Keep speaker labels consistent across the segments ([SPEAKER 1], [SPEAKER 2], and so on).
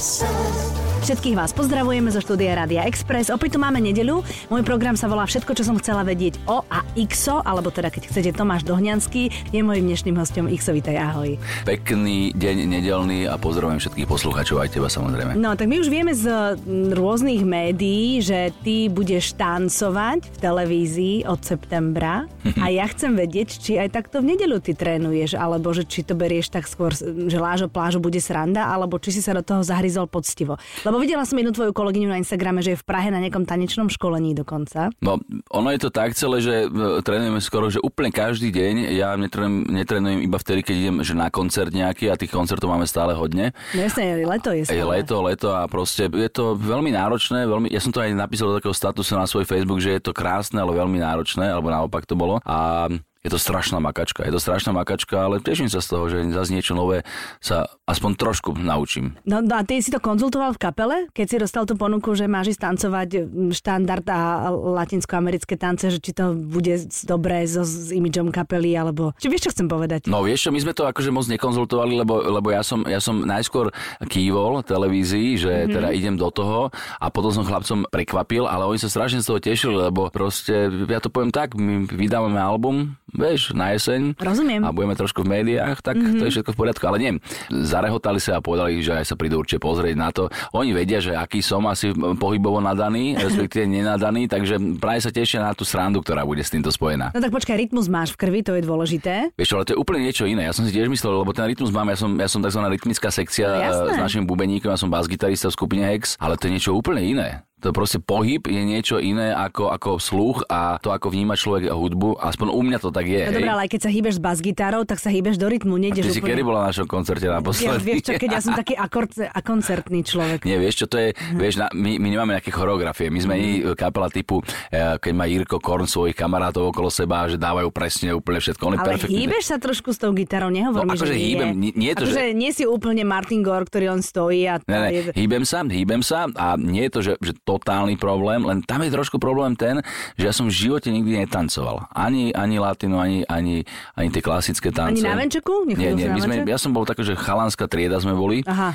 [SPEAKER 1] sun. Všetkých vás pozdravujeme zo štúdia Rádia Express. Opäť tu máme nedeľu. Môj program sa volá Všetko, čo som chcela vedieť o a XO, alebo teda keď chcete Tomáš Dohňanský, je môjim dnešným hostom XO, vítaj, ahoj.
[SPEAKER 2] Pekný deň nedelný a pozdravujem všetkých poslucháčov, aj teba samozrejme.
[SPEAKER 1] No, tak my už vieme z rôznych médií, že ty budeš tancovať v televízii od septembra a ja chcem vedieť, či aj takto v nedeľu ty trénuješ, alebo že či to berieš tak skôr, že lážo plážo bude sranda, alebo či si sa do toho zahryzol poctivo. Lebo videla som jednu tvoju kolegyňu na Instagrame, že je v Prahe na nejakom tanečnom školení dokonca.
[SPEAKER 2] No, ono je to tak celé, že e, trénujeme skoro, že úplne každý deň. Ja netrénujem, netrénujem iba vtedy, keď idem že na koncert nejaký a tých koncertov máme stále hodne.
[SPEAKER 1] No jasne, leto je
[SPEAKER 2] Je
[SPEAKER 1] stále.
[SPEAKER 2] leto, leto a proste je to veľmi náročné, veľmi, ja som to aj napísal do takého statusu na svoj Facebook, že je to krásne, ale veľmi náročné, alebo naopak to bolo. A je to strašná makačka, je to strašná makačka, ale teším sa z toho, že zase niečo nové sa aspoň trošku naučím.
[SPEAKER 1] No, no a ty si to konzultoval v kapele, keď si dostal tú ponuku, že máš ísť tancovať štandard a latinskoamerické tance, že či to bude dobré so, s imidžom kapely, alebo... Či vieš, čo chcem povedať?
[SPEAKER 2] No vieš čo, my sme to akože moc nekonzultovali, lebo, lebo ja, som, ja som najskôr kývol televízii, že mm-hmm. teda idem do toho a potom som chlapcom prekvapil, ale oni sa strašne z toho tešili, lebo proste, ja to poviem tak, my vydávame album, vieš, na jeseň
[SPEAKER 1] Rozumiem.
[SPEAKER 2] a budeme trošku v médiách, tak mm-hmm. to je všetko v poriadku. Ale nie, zarehotali sa a povedali, že aj sa prídu určite pozrieť na to. Oni vedia, že aký som asi pohybovo nadaný, respektíve nenadaný, takže práve sa tešia na tú srandu, ktorá bude s týmto spojená.
[SPEAKER 1] No tak počkaj, rytmus máš v krvi, to je dôležité.
[SPEAKER 2] Vieš ale to je úplne niečo iné. Ja som si tiež myslel, lebo ten rytmus mám, ja som, ja som tzv. rytmická sekcia
[SPEAKER 1] No, jasné.
[SPEAKER 2] no, s našim bubeníkom, ja som bas-gitarista v skupine Hex, ale to je niečo úplne iné. To proste pohyb je niečo iné ako, ako sluch a to, ako vníma človek hudbu. Aspoň u mňa to tak je.
[SPEAKER 1] No dobré, ale aj keď sa hýbeš s bas-gitárou, tak sa hýbeš do rytmu,
[SPEAKER 2] Ty
[SPEAKER 1] nejdeš
[SPEAKER 2] si
[SPEAKER 1] úplne...
[SPEAKER 2] kedy bola na našom koncerte
[SPEAKER 1] Ja,
[SPEAKER 2] naposledy?
[SPEAKER 1] vieš čo, keď ja som taký akord, a koncertný človek.
[SPEAKER 2] Nie, vieš čo to je, vieš, na, my, my nemáme nejaké choreografie, my sme mm. kapela typu, eh, keď má Jirko Korn svojich kamarátov okolo seba, že dávajú presne úplne všetko, on
[SPEAKER 1] Ale
[SPEAKER 2] perfektný.
[SPEAKER 1] hýbeš sa trošku s tou gitarou, nehovor mi,
[SPEAKER 2] No, akože
[SPEAKER 1] že nie.
[SPEAKER 2] hýbem, nie- nie je to,
[SPEAKER 1] akože
[SPEAKER 2] že-
[SPEAKER 1] nie si úplne Martin Gore, ktorý on stojí a...
[SPEAKER 2] Ne, ne,
[SPEAKER 1] je...
[SPEAKER 2] hýbem sa, hýbem sa a nie je to, že, že totálny problém, len tam je trošku problém ten, že ja som v živote nikdy netancoval. Ani, ani latino, ani, ani, ani tie klasické tance.
[SPEAKER 1] Ani na venčeku?
[SPEAKER 2] Nie, nie, my sme, ja som bol také, že chalanská trieda sme boli
[SPEAKER 1] Aha.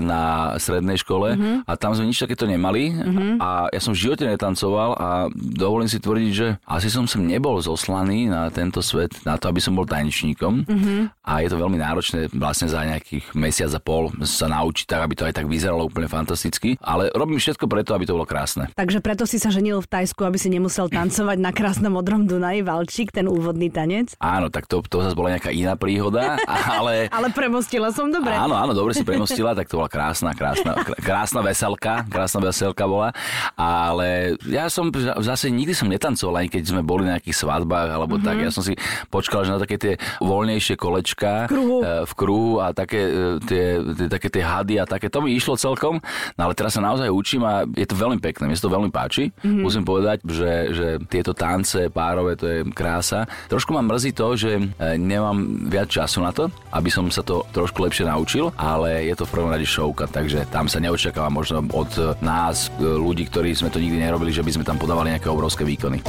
[SPEAKER 2] na strednej škole
[SPEAKER 1] Mhm.
[SPEAKER 2] a tam sme nič takéto nemali a ja som v živote netancoval a dovolím si tvrdiť, že asi som sem nebol zoslaný na tento svet, na to, aby som bol tanečníkom
[SPEAKER 1] Mhm.
[SPEAKER 2] a je to veľmi náročné vlastne za nejakých mesiac a pol sa naučiť tak, aby to aj tak vyzeralo úplne fantasticky, ale robím všetko preto, aby to bolo krásne.
[SPEAKER 1] Takže preto si sa ženil v Tajsku, aby si nemusel tancovať na krásnom modrom Dunaji Valčík, ten úvodný tanec.
[SPEAKER 2] Áno, tak to, to zase bola nejaká iná príhoda, ale...
[SPEAKER 1] Ale premostila som dobre.
[SPEAKER 2] Áno, áno, dobre si premostila, tak to bola krásna, krásna, kr- krásna veselka, krásna veselka bola, ale ja som zase nikdy som netancoval, ani keď sme boli na nejakých svadbách alebo mm-hmm. tak, ja som si počkal, že na také tie voľnejšie kolečka
[SPEAKER 1] Kruhu.
[SPEAKER 2] e, v kruhu a také e, tie, tie, také tie hady a také, to mi išlo celkom, no ale teraz sa naozaj učím a je to veľmi pekné, mne sa to veľmi páči, mm-hmm. musím povedať, že, že tieto tance párové, to je krása. Trošku ma mrzí to, že e, nemám viac času na to, aby som sa to trošku lepšie naučil, ale je to v prvom rade showka, takže tam sa neočakáva možno od nás, e, ľudí, ktorí sme to nikdy nerobili, že by sme tam podávali nejaké obrovské výkony.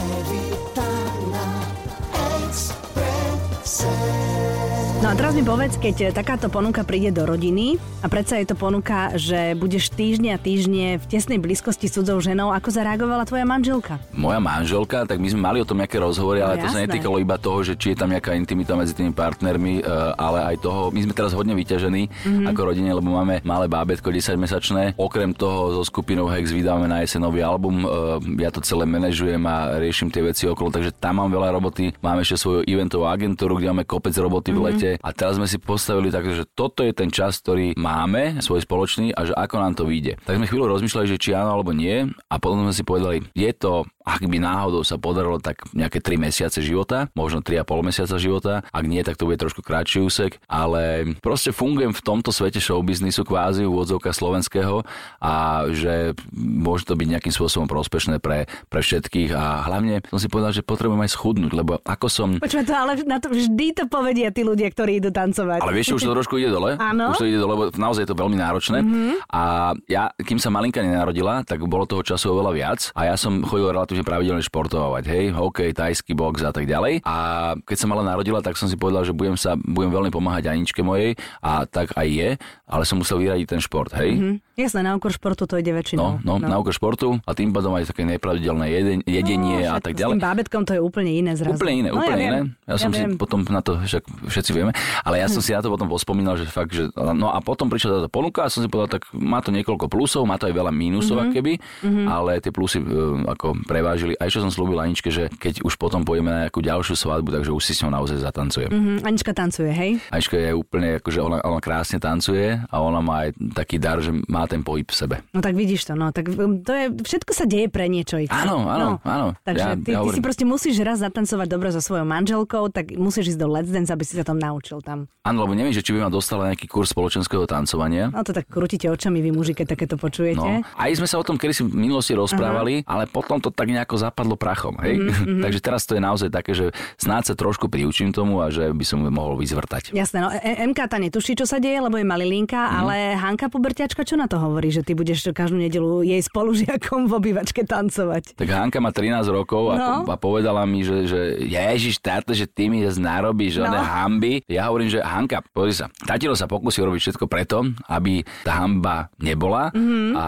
[SPEAKER 1] No a teraz mi povedz, keď takáto ponuka príde do rodiny a predsa je to ponuka, že budeš týždňa a týždne v tesnej blízkosti s cudzou ženou, ako zareagovala tvoja manželka?
[SPEAKER 2] Moja manželka, tak my sme mali o tom nejaké rozhovory,
[SPEAKER 1] No
[SPEAKER 2] ale to sa netýkalo iba toho, že či je tam nejaká intimita medzi tými partnermi, e, ale aj toho, my sme teraz hodne vyťažení
[SPEAKER 1] Mhm.
[SPEAKER 2] mm-hmm. ako rodine, lebo máme malé bábetko 10-mesačné. Okrem toho so skupinou Hex vydávame na jeseň nový album, e, ja to celé manažujem a riešim tie veci okolo, takže tam mám veľa roboty. Máme ešte svoju eventovú agentúru, kde máme kopec roboty v lete a teraz sme si postavili tak, že toto je ten čas, ktorý máme, svoj spoločný a že ako nám to vyjde. Tak sme chvíľu rozmýšľali, že či áno alebo nie a potom sme si povedali, je to ak by náhodou sa podarilo tak nejaké 3 mesiace života, možno 3,5 mesiaca života, ak nie, tak to bude trošku kratší úsek, ale proste fungujem v tomto svete showbiznisu kvázi, úvodzovka slovenského a že môže to byť nejakým spôsobom prospešné pre, pre všetkých a hlavne som si povedal, že potrebujem aj schudnúť, lebo ako som
[SPEAKER 1] Počúvaj to, ale na to vždy to povedia tí ľudia, ktorí idú tancovať.
[SPEAKER 2] ale vieš, už to trošku ide dole.
[SPEAKER 1] Áno.
[SPEAKER 2] Už to ide dole, lebo naozaj je to veľmi náročné. Mm-hmm. A ja, kým sa malinka nenarodila, tak bolo toho času oveľa viac. A ja som chodil relatívne pravidelne športovať, hej, hokej, tajský box a tak ďalej. A keď sa mala narodila, tak som si povedal, že budem sa, budem veľmi pomáhať Aničke mojej a tak aj je, ale som musel vyradiť ten šport, hej. Mm-hmm.
[SPEAKER 1] Jasné, na úkor športu to ide väčšinou.
[SPEAKER 2] No, no, na úkor športu a tým pádom aj také nepravidelné jeden, jedenie
[SPEAKER 1] no,
[SPEAKER 2] a tak
[SPEAKER 1] S
[SPEAKER 2] ďalej.
[SPEAKER 1] tým bábetkom to je úplne iné zrazu.
[SPEAKER 2] Úplne iné,
[SPEAKER 1] no,
[SPEAKER 2] úplne
[SPEAKER 1] ja
[SPEAKER 2] iné.
[SPEAKER 1] Viem.
[SPEAKER 2] Ja som
[SPEAKER 1] ja
[SPEAKER 2] si
[SPEAKER 1] viem.
[SPEAKER 2] potom na to, však všetci vieme, ale ja som si na to potom pospomínal, že fakt, že no a potom prišla táto ponuka a som si povedal, tak má to niekoľko plusov, má to aj veľa mínusov, mm-hmm. keby, mm-hmm. ale tie plusy uh, ako prevážili. A ešte som slúbil Aničke, že keď už potom pôjdeme na nejakú ďalšiu svadbu, takže už si s ňou naozaj zatancujem.
[SPEAKER 1] Mm, Anička tancuje, hej?
[SPEAKER 2] Anička je úplne, akože ona, ona krásne tancuje a ona má aj taký dar, že má ten pohyb v sebe.
[SPEAKER 1] No tak vidíš to, no tak um, to je, všetko sa deje pre niečo.
[SPEAKER 2] Áno, áno,
[SPEAKER 1] no.
[SPEAKER 2] áno.
[SPEAKER 1] Takže
[SPEAKER 2] Ja-
[SPEAKER 1] ty,
[SPEAKER 2] ja
[SPEAKER 1] ty si proste musíš raz zatancovať dobre so svojou manželkou, tak musíš ísť do Let's Dance, aby si sa tam naučil tam.
[SPEAKER 2] Áno, lebo neviem, že či by ma dostala nejaký kurz spoločenského tancovania.
[SPEAKER 1] No to tak krútite očami vy muži, keď takéto počujete.
[SPEAKER 2] No, aj sme sa o tom kedy si v minulosti rozprávali, ale potom to tak nejako zapadlo prachom, hej?
[SPEAKER 1] Mhm,
[SPEAKER 2] Takže teraz to je naozaj také, že snáď sa trošku priučím tomu a že by som mohol vyzvrtať.
[SPEAKER 1] Jasné, no e- MK tá netuší, čo sa deje, lebo je malilinka, mm. ale Hanka puberťačka, čo na to hovorí, že ty budeš každú nedelu jej spolužiakom v obývačke tancovať?
[SPEAKER 2] Tak Hanka má 13 rokov a,
[SPEAKER 1] No.
[SPEAKER 2] a povedala mi, že, že ježiš, táto, že ty mi narobíš
[SPEAKER 1] no.
[SPEAKER 2] hamby. Ja hovorím, že Hanka, pozri sa, tatino sa pokusí robiť všetko preto, aby tá hamba nebola
[SPEAKER 1] Mhm.
[SPEAKER 2] mm-hmm. a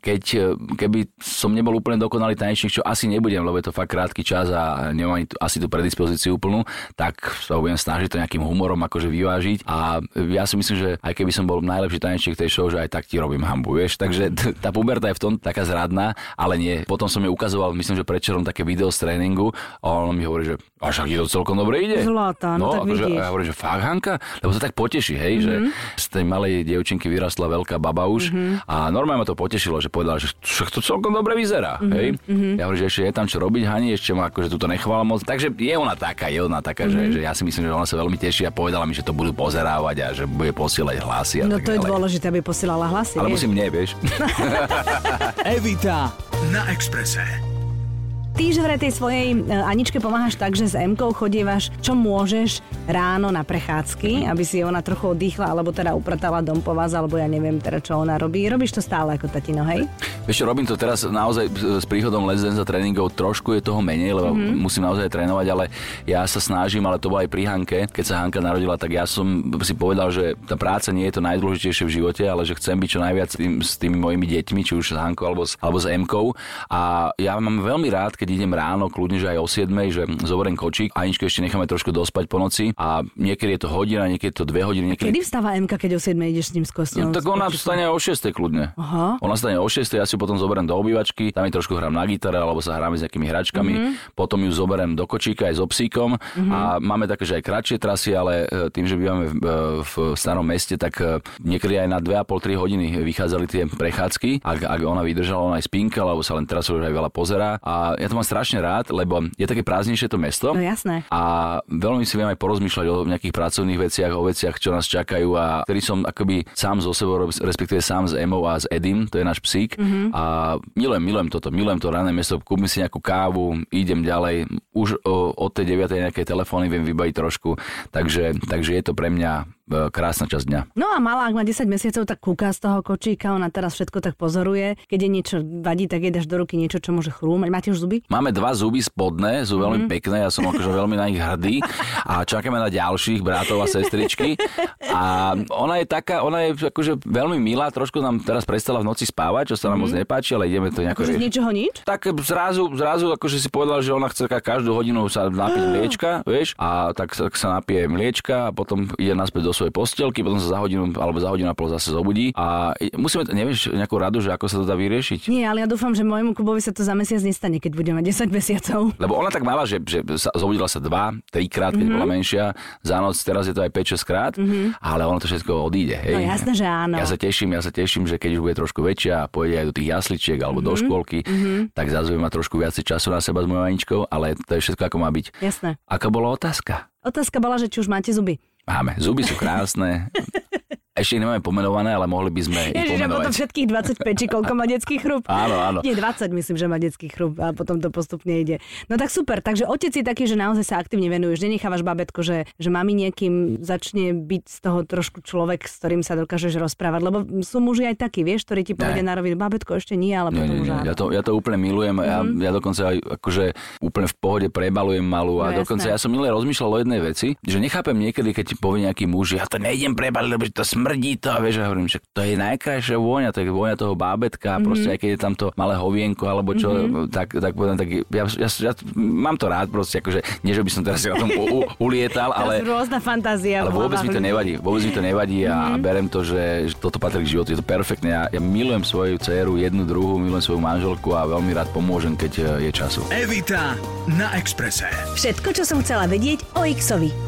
[SPEAKER 2] keď, keby som nebol úplne dokonalý tanečník, čo asi nebudem, lebo je to fakt krátky čas a nemám asi tú predispozíciu úplnú, tak sa budem snažiť to nejakým humorom akože vyvážiť a ja si myslím, že aj keby som bol najlepší tanečník tej show, že aj tak ti robím hambu, vieš, takže tá puberta je v tom taká zradná, ale nie. Potom som jej ukazoval, myslím, že predčerom také video z tréningu a on mi hovorí, že a však je to celkom dobre ide.
[SPEAKER 1] Zlata, no tak
[SPEAKER 2] akože,
[SPEAKER 1] vidíš.
[SPEAKER 2] ja hovorím, že fakt Hanka, lebo to tak poteší, hej, mm-hmm. že z tej malej dievčinky vyrastla veľká baba už mm-hmm. a normálne ma to potešilo, že povedala, že však to celkom dobre vyzerá, mm-hmm. hej. Ja hovorím, že ešte je tam čo robiť, Hani, ešte ma akože túto nechvala moc. Takže je ona taká, je ona taká, mm-hmm. že, že ja si myslím, že ona sa veľmi teší a povedala mi, že to budú pozerávať a že bude posielať hlasy a
[SPEAKER 1] No
[SPEAKER 2] tak
[SPEAKER 1] to je
[SPEAKER 2] ďalej.
[SPEAKER 1] dôležité, aby posielala hlasy.
[SPEAKER 2] Ale musím nie, vieš.
[SPEAKER 3] Evita na Exprese.
[SPEAKER 1] Že vraj tej svojej e, Aničke pomáhaš tak, že s Emkou chodievaš, čo môžeš ráno na prechádzky, aby si ona trochu oddychla, alebo teda upratala dom po vás, alebo ja neviem teda, čo ona robí. Robíš to stále ako tatino, hej?
[SPEAKER 2] Vieš robím to teraz naozaj s príchodom Let's Dance a tréningov trošku je toho menej, lebo mm-hmm. musím naozaj trénovať, ale ja sa snažím, ale to bolo aj pri Hanke. Keď sa Hanka narodila, tak ja som si povedal, že tá práca nie je to najdôležitejšie v živote, ale že chcem byť čo najviac tým, s tými mojimi deťmi, či už s Hankou alebo s, alebo s Emkou. A ja mám veľmi rád, keď idem ráno, kľudne, že aj o 7, že zoberiem kočík, Aničku ešte necháme trošku dospať po noci a niekedy je to hodina, niekedy je to dve hodiny, niekedy
[SPEAKER 1] Kedy vstáva Emka, keď o 7 ideš s ním s kosťom?
[SPEAKER 2] No, tak ona vstane o 6 kľudne.
[SPEAKER 1] Aha.
[SPEAKER 2] Ona vstane o 6, ja si ju potom zoberiem do obývačky, tam jej trošku hrám na gitare alebo sa hráme s nejakými hračkami,
[SPEAKER 1] Mhm.
[SPEAKER 2] mm-hmm. potom ju zoberiem do kočíka aj so psíkom mm-hmm. a máme také, že aj kratšie trasy, ale e, tým, že bývame v, e, v starom meste, tak e, niekedy aj na 2,5-3 hodiny vychádzali tie prechádzky, ak, ak ona vydržala, ona aj spinka, alebo sa len teraz už aj veľa pozerá. A ja to mám strašne rád, lebo je také prázdnejšie to mesto.
[SPEAKER 1] No jasné.
[SPEAKER 2] A veľmi si viem aj porozmýšľať o nejakých pracovných veciach, o veciach, čo nás čakajú a ktorý som akoby sám zo sebou, respektíve sám s Emou a s Edim, to je náš psík. Mm-hmm. A milujem, milujem toto, milujem to rané mesto, kúpim si nejakú kávu, idem ďalej. Už o, od tej 9. nejaké telefóny viem vybaviť trošku, takže, takže je to pre mňa krásna časť dňa.
[SPEAKER 1] No a malá, ak má 10 mesiacov, tak kúka z toho kočíka, ona teraz všetko tak pozoruje. Keď je niečo vadí, tak jej dáš do ruky niečo, čo môže chrúmať. Máte už zuby?
[SPEAKER 2] Máme dva zuby spodné, sú veľmi mm-hmm. pekné, ja som akože veľmi na nich hrdý a čakáme na ďalších bratov a sestričky. A ona je taká, ona je akože veľmi milá, trošku nám teraz prestala v noci spávať, čo sa nám mm-hmm. moc nepáči, ale ideme to nejako...
[SPEAKER 1] Akože z ničoho nič?
[SPEAKER 2] Tak zrazu, zrazu akože si povedala, že ona chce každú hodinu sa napiť mliečka, vieš, a tak, tak sa napije mliečka a potom ide naspäť do svojej postelky, potom sa za hodinu alebo za hodinu a pol zase zobudí a musíme, nevieš nejakú radu, že ako sa to dá vyriešiť?
[SPEAKER 1] Nie, ale ja dúfam, že môjmu Kubovi sa to za mesiac nestane, keď bude mať 10 mesiacov.
[SPEAKER 2] Lebo ona tak mala, že, že sa, zobudila sa dva, trikrát, keď mm-hmm. bola menšia, za noc, teraz je to aj 5-6 krát, mm-hmm. ale ono to všetko odíde. Hej.
[SPEAKER 1] No jasné, že áno.
[SPEAKER 2] Ja sa teším, ja sa teším, že keď už bude trošku väčšia a pôjde aj do tých jasličiek alebo mm-hmm. do škôlky, mm-hmm. tak zase bude mať trošku viacej času na seba s mojou Aničkou, ale to je všetko ako má byť.
[SPEAKER 1] Jasné.
[SPEAKER 2] Aká bola otázka?
[SPEAKER 1] Otázka bola, že či už máte zuby.
[SPEAKER 2] Máme, zuby sú krásne. Ešte ich nemáme pomenované, ale mohli by sme ich
[SPEAKER 1] Ježiš, potom
[SPEAKER 2] pomenovať.
[SPEAKER 1] všetkých 25, či koľko má detský chrup?
[SPEAKER 2] Áno, áno.
[SPEAKER 1] Nie, 20 myslím, že má detský chrup a potom to postupne ide. No tak super, takže otec je taký, že naozaj sa aktívne venuješ, nenechávaš babetko, že, že mami niekým začne byť z toho trošku človek, s ktorým sa dokážeš rozprávať, lebo sú muži aj takí, vieš, ktorí ti povedia na rovinu, babetko ešte nie, ale
[SPEAKER 2] Nie,
[SPEAKER 1] potom
[SPEAKER 2] nie,
[SPEAKER 1] už
[SPEAKER 2] nie. Ja, to, ja to úplne milujem. Mm-hmm. Ja, ja dokonca aj akože úplne v pohode prebalujem malú. A
[SPEAKER 1] No,
[SPEAKER 2] dokonca
[SPEAKER 1] jasné.
[SPEAKER 2] ja som milé rozmýšľal o jednej veci, že nechápem niekedy, keď ti povie nejaký muž, ja to nejdem prebaliť, lebo to smrdí smrdí to a vieš, ja hovorím, že to je najkrajšia vôňa, tak vôňa toho bábetka, mm-hmm. proste aj keď je tam to malé hovienko alebo čo, mm-hmm. tak, tak, tak, tak ja, ja, ja, mám to rád proste, akože, nie že by som teraz na tom u, u, ulietal, ale...
[SPEAKER 1] rôzna fantázia.
[SPEAKER 2] Ale vôbec mi to nevadí, vôbec mi to nevadí a mm-hmm. berem to, že, že toto patrí k životu, je to perfektné. Ja, ja milujem svoju dceru, jednu, druhú, milujem svoju manželku a veľmi rád pomôžem, keď je času.
[SPEAKER 3] Evita na Exprese.
[SPEAKER 1] Všetko, čo som chcela vedieť o Xovi.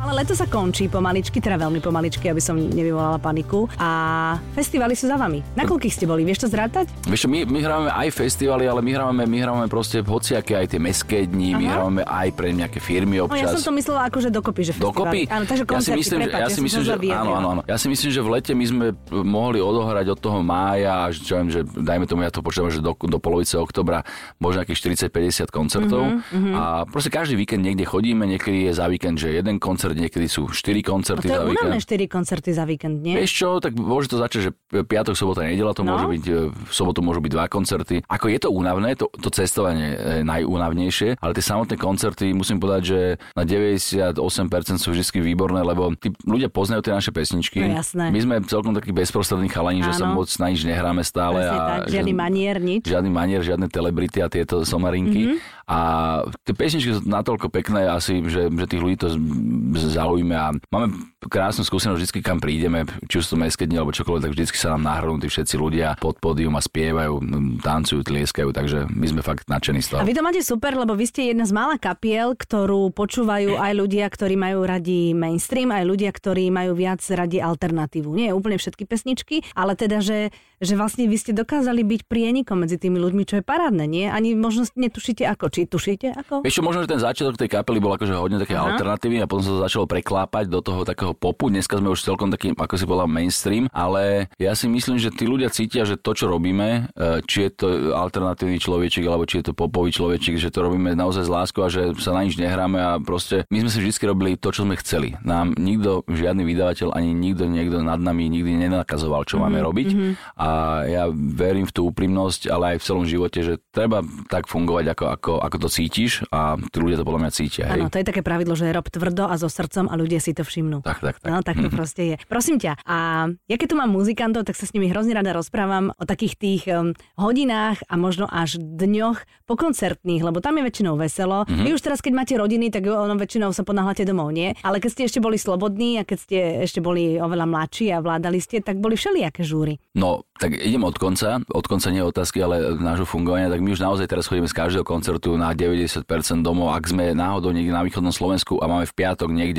[SPEAKER 1] Ale leto sa končí pomaličky, teda veľmi pomaličky, aby som nevyvolala paniku. A festivaly sú za vami. Na koľkých ste boli? Vieš to zrátať?
[SPEAKER 2] Vieš, my, my hrávame aj festivaly, ale my hrávame, my hrávame proste hociaké aj tie mestské dni, Aha. my hrávame aj pre nejaké firmy občas.
[SPEAKER 1] No, ja som to myslela ako, že dokopy, že festivaly.
[SPEAKER 2] Dokopy?
[SPEAKER 1] Áno, takže koncerty,
[SPEAKER 2] ja si myslím,
[SPEAKER 1] prepáč,
[SPEAKER 2] ja si myslím, že, áno, áno, áno. Ja si myslím, že v lete my sme mohli odohrať od toho mája až, čo viem, že dajme tomu, ja to počítam, že do, do polovice oktobra možno nejakých 40-50 koncertov. Uh-huh, uh-huh. A proste každý víkend niekde chodíme, niekedy je za víkend, že jeden koncert, niekedy sú 4 koncerty
[SPEAKER 1] no to
[SPEAKER 2] za víkend.
[SPEAKER 1] 4 koncerty za víkend, nie?
[SPEAKER 2] Vieš čo, tak môže to začať, že piatok, sobota, nedela to no? môže byť, e, v sobotu môžu byť dva koncerty. Ako je to únavné, to, to cestovanie je najúnavnejšie, ale tie samotné koncerty, musím povedať, že na 98% sú vždy výborné, lebo tí ľudia poznajú tie naše pesničky.
[SPEAKER 1] No, jasné.
[SPEAKER 2] My sme celkom takí bezprostrední chalani, že sa moc na nič nehráme stále.
[SPEAKER 1] a tak, žiadny manier, nič.
[SPEAKER 2] Žiadny manier, žiadne telebrity a tieto somarinky. Mm-hmm. A tie pesničky sú natoľko pekné asi, že, že tých ľudí to zaujíma a máme krásnu skúsenosť vždy, kam prídeme, či už sú to mestské dni alebo čokoľvek, tak vždy sa nám nahrnú tí všetci ľudia pod pódium a spievajú, tancujú, tlieskajú, takže my sme fakt nadšení z toho.
[SPEAKER 1] A vy to máte super, lebo vy ste jedna z mála kapiel, ktorú počúvajú aj ľudia, ktorí majú radi mainstream, aj ľudia, ktorí majú viac radi alternatívu. Nie úplne všetky pesničky, ale teda, že, že vlastne vy ste dokázali byť prienikom medzi tými ľuďmi, čo je parádne, nie? Ani možno netušíte ako. Či či tušíte ako?
[SPEAKER 2] Vieš čo, možno, že ten začiatok tej kapely bol akože hodne také Aha. alternatívy a potom sa to začalo preklápať do toho takého popu. Dneska sme už celkom taký, ako si povedal, mainstream, ale ja si myslím, že tí ľudia cítia, že to, čo robíme, e, či je to alternatívny človečik, alebo či je to popový človečik, že to robíme naozaj z láskou a že sa na nič nehráme a proste my sme si vždy robili to, čo sme chceli. Nám nikto, žiadny vydavateľ, ani nikto niekto nad nami nikdy nenakazoval, čo mm-hmm. máme mhm, robiť. Mm-hmm. A ja verím v tú úprimnosť, ale aj v celom živote, že treba tak fungovať, ako, ako, ako to cítiš a tí ľudia to podľa mňa cítia.
[SPEAKER 1] Áno, to je také pravidlo, že rob tvrdo a so srdcom a ľudia si to všimnú.
[SPEAKER 2] Tak, tak, tak.
[SPEAKER 1] No, tak to mm. proste je. Prosím ťa, a ja keď tu mám muzikantov, tak sa s nimi hrozne rada rozprávam o takých tých um, hodinách a možno až dňoch po koncertných, lebo tam je väčšinou veselo. Mm-hmm. Vy už teraz, keď máte rodiny, tak ono väčšinou sa ponáhľate domov, nie? Ale keď ste ešte boli slobodní a keď ste ešte boli oveľa mladší a vládali ste, tak boli všelijaké žúry.
[SPEAKER 2] No, tak idem od konca, od konca nie otázky, ale nášho fungovania, tak my už naozaj teraz chodíme z každého koncertu na 90% domov. Ak sme náhodou niekde na východnom Slovensku a máme v piatok niekde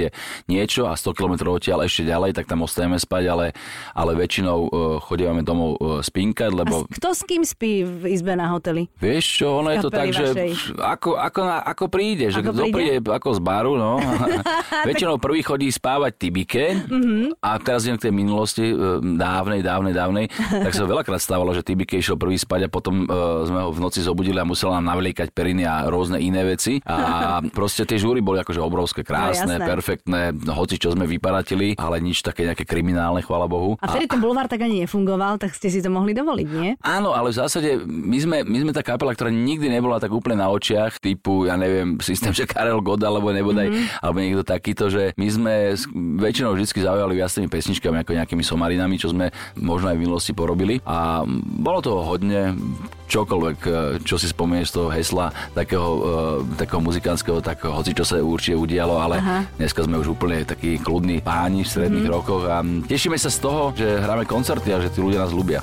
[SPEAKER 2] niečo a 100 km odtiaľ ešte ďalej, tak tam ostajeme spať, ale, ale väčšinou uh, chodívame domov uh, spinkať, lebo...
[SPEAKER 1] A kto s kým spí v izbe na hoteli?
[SPEAKER 2] Vieš čo, ono je to tak, že ako, ako, na, ako príde, že ako kto príde? príde ako z baru, no. väčšinou prvý chodí spávať Tibike mm-hmm. a teraz idem k tej minulosti, uh, dávnej, dávnej, dávnej, tak sa veľakrát stávalo, že Tibike išiel prvý spať a potom uh, sme ho v noci zobudili a musel nám navliekať periny a rôzne iné veci. A proste tie žúry boli akože obrovské, krásne, no, perfektné, hoci čo sme vyparatili, ale nič také nejaké kriminálne, chvála Bohu.
[SPEAKER 1] A vtedy ten bulvár tak ani nefungoval, tak ste si to mohli dovoliť, nie?
[SPEAKER 2] Áno, ale v zásade my sme, my sme tá kapela, ktorá nikdy nebola tak úplne na očiach, typu, ja neviem, systém, že Karel God, alebo nebodaj, mm-hmm. alebo niekto takýto, že my sme väčšinou vždy zaujali viac tými pesničkami ako nejakými somarinami, čo sme možno aj v minulosti porobili. A bolo toho hodne, čokoľvek, e, čo si spomenieš z toho hesla takého, uh, takého muzikánskeho, tak hoci čo sa určite udialo, ale Aha. dneska sme už úplne takí kľudní páni v stredných mm. rokoch a tešíme sa z toho, že hráme koncerty a že tí ľudia nás ľubia.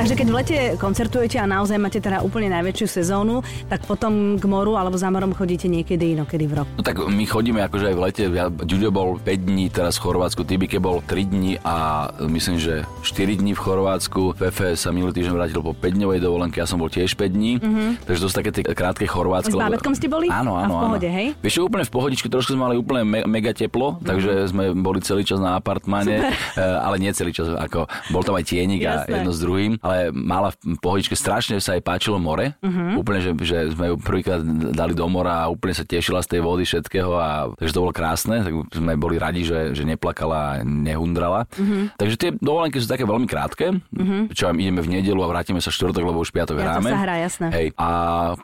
[SPEAKER 1] Takže keď v lete koncertujete a naozaj máte teda úplne najväčšiu sezónu, tak potom k moru alebo za morom chodíte niekedy inokedy v roku.
[SPEAKER 2] No tak my chodíme akože aj v lete. Ja, Ďuďo bol 5 dní teraz v Chorvátsku, Tibike bol 3 dní a myslím, že 4 dní v Chorvátsku. Fefe sa minulý týždeň vrátil po 5 dňovej dovolenke, ja som bol tiež 5 dní. Mm-hmm. Takže to sú také tie krátke Chorvátsko.
[SPEAKER 1] S bábetkom ste boli?
[SPEAKER 2] Áno, áno.
[SPEAKER 1] A v pohode,
[SPEAKER 2] áno.
[SPEAKER 1] hej?
[SPEAKER 2] Vieš, úplne v pohodičke, trošku sme mali úplne me- mega teplo, mm-hmm. takže sme boli celý čas na apartmane, Super. ale nie celý čas, ako bol tam aj tienik a jedno s druhým. Ale ale mala v pohodičke, strašne sa jej páčilo more. Uh-huh. Úplne, že, že sme ju prvýkrát dali do mora a úplne sa tešila z tej vody všetkého a takže to bolo krásne, tak sme boli radi, že, že neplakala a nehundrala. Uh-huh. Takže tie dovolenky sú také veľmi krátke, uh-huh. čo ideme v nedelu a vrátime sa štvrtok, lebo už piatok
[SPEAKER 1] Ja
[SPEAKER 2] hráme.
[SPEAKER 1] sa hrá, jasné.
[SPEAKER 2] Hej. A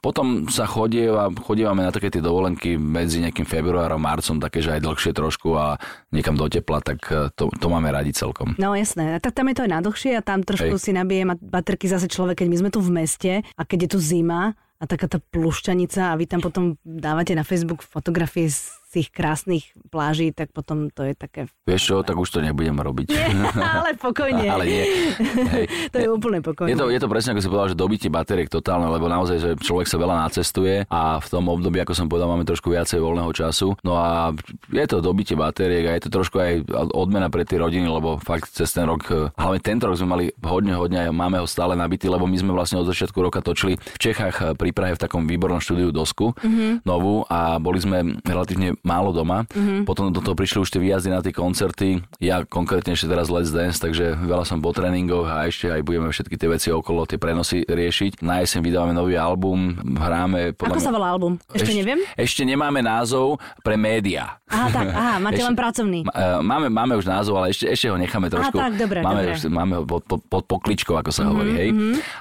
[SPEAKER 2] potom sa chodieva, chodievame na také tie dovolenky medzi nejakým februárom, marcom, také, že aj dlhšie trošku a niekam do tepla, tak eh, to, to máme radi celkom.
[SPEAKER 1] No jasné, a tak tam je to aj na dlhšie a tam trošku
[SPEAKER 2] Hej.
[SPEAKER 1] si nabije ma- baterky zase človek, keď my sme tu v meste a keď je tu zima a taká tá plušťanica a vy tam potom dávate na Facebook fotografie z tých krásnych pláží, tak potom to je také...
[SPEAKER 2] Vieš čo, tak už to nebudem robiť.
[SPEAKER 1] ale pokojne.
[SPEAKER 2] Ale nie. Hej.
[SPEAKER 1] To je úplne pokojne.
[SPEAKER 2] Je to, je to presne ako si povedal, že dobitie bateriek totálne, lebo naozaj, že človek sa veľa nacestuje a v tom období, ako som povedal, máme trošku viacej voľného času. No a je to dobitie batériek a je to trošku aj odmena pre tie rodiny, lebo fakt cez ten rok, hlavne tento rok sme mali hodne, hodne a máme ho stále nabitý, lebo my sme vlastne od začiatku roka točili v Čechách pri Prahe v takom výbornom štúdiu dosku mm-hmm. novú a boli sme relatívne málo doma. Mm-hmm. Potom do toho prišli už tie výjazdy na tie koncerty. Ja konkrétne ešte teraz Let's Dance, takže veľa som po tréningoch a ešte aj budeme všetky tie veci okolo, tie prenosy riešiť. Na jeseň vydávame nový album, hráme...
[SPEAKER 1] Ako sa volá album? Ešte, neviem?
[SPEAKER 2] Ešte nemáme názov pre média.
[SPEAKER 1] Aha, tak, aha, máte
[SPEAKER 2] Ešte-
[SPEAKER 1] len pracovný.
[SPEAKER 2] E, Máme, máme už názov, ale ešte, ešte ho necháme trošku.
[SPEAKER 1] tak, dobre,
[SPEAKER 2] máme,
[SPEAKER 1] dobre.
[SPEAKER 2] Už, máme ho pod, pod, pod pokličkou, ako sa mm-hmm, hovorí. Hej?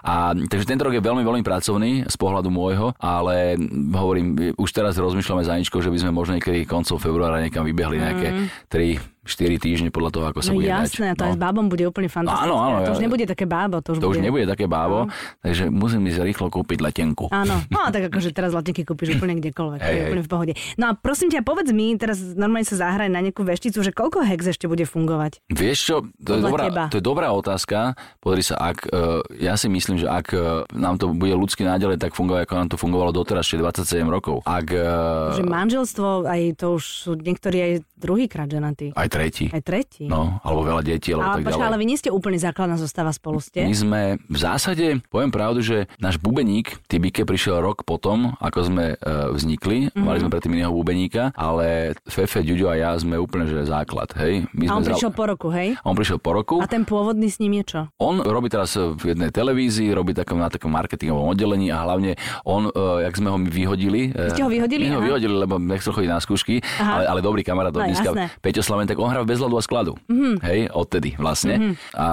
[SPEAKER 2] A, takže tento rok je veľmi, veľmi pracovný z pohľadu môjho, ale hovorím, už teraz rozmýšľame za ničko, že by sme možno niekedy koncom februára niekam vybehli nejaké 3 4 týždne podľa toho, ako sa
[SPEAKER 1] No
[SPEAKER 2] bude
[SPEAKER 1] jasné,
[SPEAKER 2] dať.
[SPEAKER 1] to aj s bábom bude úplne fantastické.
[SPEAKER 2] Áno, áno,
[SPEAKER 1] to už nebude také bábo, to už
[SPEAKER 2] To
[SPEAKER 1] bude...
[SPEAKER 2] už nebude také bábo, takže musím ísť rýchlo kúpiť letenku.
[SPEAKER 1] Áno, no tak akože teraz letenky kúpiš úplne kdekoľvek,
[SPEAKER 2] Hej,
[SPEAKER 1] je úplne v pohode. No a prosím ťa, povedz mi, teraz normálne sa zahraj na nejakú vešticu, že koľko hex ešte bude fungovať?
[SPEAKER 2] Vieš čo, to je, dobrá,
[SPEAKER 1] teba.
[SPEAKER 2] to je dobrá otázka. Pozri sa, ak, uh, ja si myslím, že ak uh, nám to bude ľudsky nádalej tak fungovať, ako nám to fungovalo doteraz, čiže 27 rokov. Ak, uh,
[SPEAKER 1] Že manželstvo, aj to už sú niektorí aj druhýkrát ženatí.
[SPEAKER 2] aj tretí.
[SPEAKER 1] Aj tretí.
[SPEAKER 2] No, alebo veľa detí, alebo
[SPEAKER 1] ale,
[SPEAKER 2] tak
[SPEAKER 1] počkaj,
[SPEAKER 2] ďalej.
[SPEAKER 1] ale vy nie ste úplne základná zostava spolu ste?
[SPEAKER 2] My sme v zásade, poviem pravdu, že náš bubeník, Tibike, prišiel rok potom, ako sme uh, vznikli.
[SPEAKER 1] Mhm.
[SPEAKER 2] Mm-hmm. Mali sme predtým iného bubeníka, ale Fefe, Ďuďo a ja sme úplne že základ. Hej? My
[SPEAKER 1] A on prišiel po roku, hej?
[SPEAKER 2] on prišiel po roku.
[SPEAKER 1] A ten pôvodný s ním je čo?
[SPEAKER 2] On robí teraz v jednej televízii, robí takom, na takom marketingovom oddelení a hlavne on, uh, jak sme ho my vyhodili...
[SPEAKER 1] Vy ste ho vyhodili?
[SPEAKER 2] My ho vyhodili, lebo nechcel chodiť na skúšky,
[SPEAKER 1] Aha.
[SPEAKER 2] ale, ale dobrý kamarát do
[SPEAKER 1] No,
[SPEAKER 2] dneska. Peťo Slaven, tak on hrá v bezľadu a skladu. Mm-hmm. Hej, odtedy vlastne. Mm-hmm. A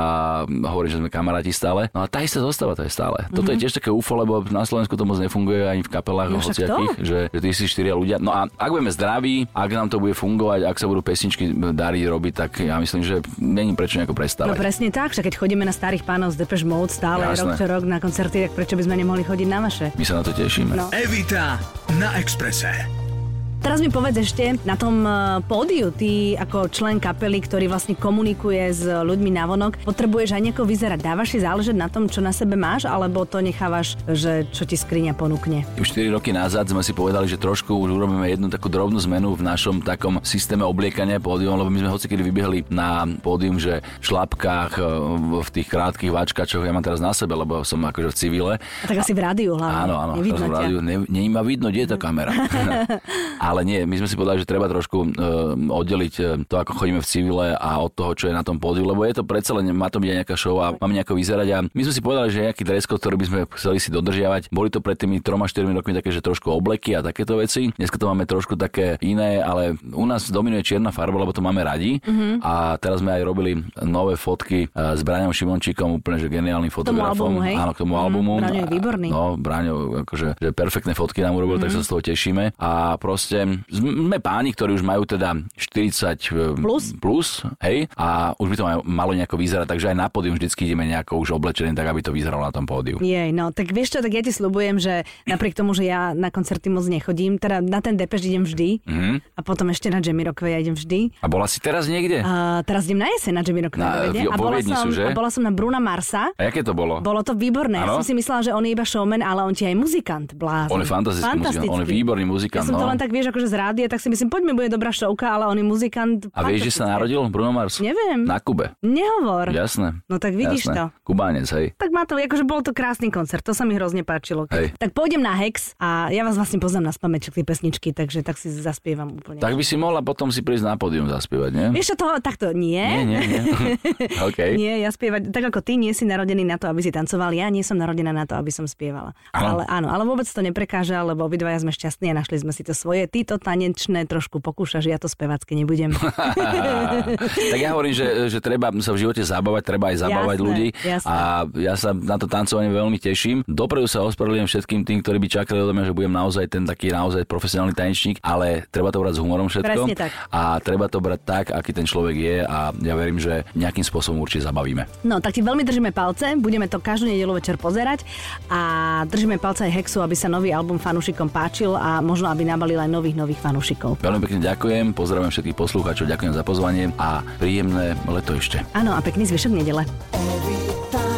[SPEAKER 2] hovorí, že sme kamaráti stále. No a tá istá zostava to je stále. Mm-hmm. Toto je tiež také UFO, lebo na Slovensku to moc nefunguje ani v kapelách
[SPEAKER 1] No
[SPEAKER 2] no, hociakých, že, že tí si štyria ľudia. No a ak budeme zdraví, ak nám to bude fungovať, ak sa budú pesničky dariť robiť, tak ja myslím, že není prečo nejako
[SPEAKER 1] No
[SPEAKER 2] prestávať.
[SPEAKER 1] presne tak, však keď chodíme na starých pánov z Depeche Mode stále rok
[SPEAKER 2] Jasné.
[SPEAKER 1] čo rok na koncerty, tak prečo by sme nemohli chodiť na vaše?
[SPEAKER 2] My sa na to tešíme.
[SPEAKER 1] No.
[SPEAKER 3] Evita na Exprese.
[SPEAKER 1] Teraz mi povedz ešte, na tom eh, pódiu, ty ako člen kapely, ktorý vlastne komunikuje s ľuďmi na vonok, potrebuješ aj nejako vyzerať. Dávaš si záležať na tom, čo na sebe máš, alebo to nechávaš, že čo ti skriňa ponúkne?
[SPEAKER 2] Už 4 roky nazad sme si povedali, že trošku už urobíme jednu takú drobnú zmenu v našom takom systéme obliekania pódium, lebo my sme hocikedy vybehli na pódium, že v šlapkách, e, v tých krátkých váčkačoch, ja mám teraz na sebe, lebo som akože v civile.
[SPEAKER 1] A tak asi v rádiu hlavne.
[SPEAKER 2] Áno, áno, v rádiu, ne, nie ma vidno, kde je tá kamera. Ale nie, my sme si povedali, že treba trošku uh, oddeliť eh, to, ako chodíme v civile a od toho, čo je na tom pódiu, lebo je to predsa len, má to byť aj nejaká show a máme nejako vyzerať. A my sme si povedali, že nejaký dress code, ktorý by sme chceli si dodržiavať. Boli to pred tými 3-4 rokmi také, že trošku obleky a takéto veci. Dneska to máme trošku také iné, ale u nás dominuje čierna farba, lebo to máme radi.
[SPEAKER 1] Mhm.
[SPEAKER 2] A teraz sme aj robili nové fotky eh, s Braňom Šimončíkom, úplne že geniálnym fotografom.
[SPEAKER 1] albumu, hej?
[SPEAKER 2] Áno, k tomu
[SPEAKER 1] Mhm,
[SPEAKER 2] albumu.
[SPEAKER 1] Braňo je výborný.
[SPEAKER 2] No, Braňo, akože, že perfektné fotky nám urobil, mm. tak sa z toho tešíme. A proste sme páni, ktorí už majú teda 40
[SPEAKER 1] Plus?
[SPEAKER 2] plus hej, a už by to malo nejako vyzerať, takže aj na pódium vždycky ideme nejako už oblečený, tak aby to vyzeralo na tom pódiu.
[SPEAKER 1] Jej, no tak vieš čo, tak ja ti slúbujem, že napriek tomu, že ja na koncerty moc nechodím, teda na ten Depeš idem vždy
[SPEAKER 2] Mhm.
[SPEAKER 1] a potom ešte na Jamie Rockway ja idem vždy.
[SPEAKER 2] A bola si teraz niekde?
[SPEAKER 1] A teraz idem na jeseň na Jamie Rockway.
[SPEAKER 2] Na- vo
[SPEAKER 1] a, bola som,
[SPEAKER 2] sú, že?
[SPEAKER 1] a bola som na Bruna Marsa.
[SPEAKER 2] A jaké to bolo?
[SPEAKER 1] Bolo to výborné. Ja
[SPEAKER 2] Áno?
[SPEAKER 1] som si myslela, že on je iba showman, ale on ti aj muzikant. Blázon.
[SPEAKER 2] On je fantastický muzikant, on je výborný muzikant,
[SPEAKER 1] Ja som to
[SPEAKER 2] no.
[SPEAKER 1] len tak, vieš, akože z rádia, tak si myslím, poďme, bude dobrá šovka, ale on je muzikant.
[SPEAKER 2] A vieš, že sa narodil Bruno Mars?
[SPEAKER 1] Neviem.
[SPEAKER 2] Na Kube.
[SPEAKER 1] Nehovor.
[SPEAKER 2] Jasné.
[SPEAKER 1] No tak vidíš
[SPEAKER 2] Jasné.
[SPEAKER 1] to.
[SPEAKER 2] Kubánec, hej.
[SPEAKER 1] Tak má to, akože bol to krásny koncert, to sa mi hrozne páčilo.
[SPEAKER 2] Hej.
[SPEAKER 1] Tak pôjdem na Hex a ja vás vlastne poznám na spameť tie pesničky, takže tak si zaspievam úplne.
[SPEAKER 2] Tak by si mohla potom si prísť na pódium zaspievať, nie?
[SPEAKER 1] Vieš toho, takto nie.
[SPEAKER 2] Nie, nie, nie. OK.
[SPEAKER 1] Nie, ja spievať, tak ako ty nie si narodený na to, aby si tancoval, ja nie som narodená na to, aby som spievala.
[SPEAKER 2] Áno.
[SPEAKER 1] Ale áno, ale vôbec to neprekáža, lebo obidvaja sme šťastní a našli sme si to svoje. Ty to tanečné trošku pokúšaš, ja to spevácké nebudem.
[SPEAKER 2] tak ja hovorím, že, že treba sa v živote zabávať, treba aj zabávať
[SPEAKER 1] Jasné,
[SPEAKER 2] ľudí.
[SPEAKER 1] jasné.
[SPEAKER 2] A ja sa na to tancovanie veľmi teším. Dopredu sa ospravedlňujem všetkým tým, ktorí by čakali odo mňa, že budem naozaj ten taký naozaj profesionálny tanečník, ale treba to brať s humorom všetko. A treba to brať tak, aký ten človek je a ja verím, že nejakým spôsobom určite zabavíme.
[SPEAKER 1] No, tak ti veľmi držíme palce, budeme to každú nedelu večer pozerať a držíme palce aj Hexu, aby sa nový album fanúšikom páčil a možno aby nabalil aj nových nových fanúšikov.
[SPEAKER 2] Veľmi pekne ďakujem, pozdravujem všetkých poslucháčov, ďakujem za pozvanie a príjemné leto ešte.
[SPEAKER 1] Áno, a pekný zvyšok nedele.
[SPEAKER 4] Every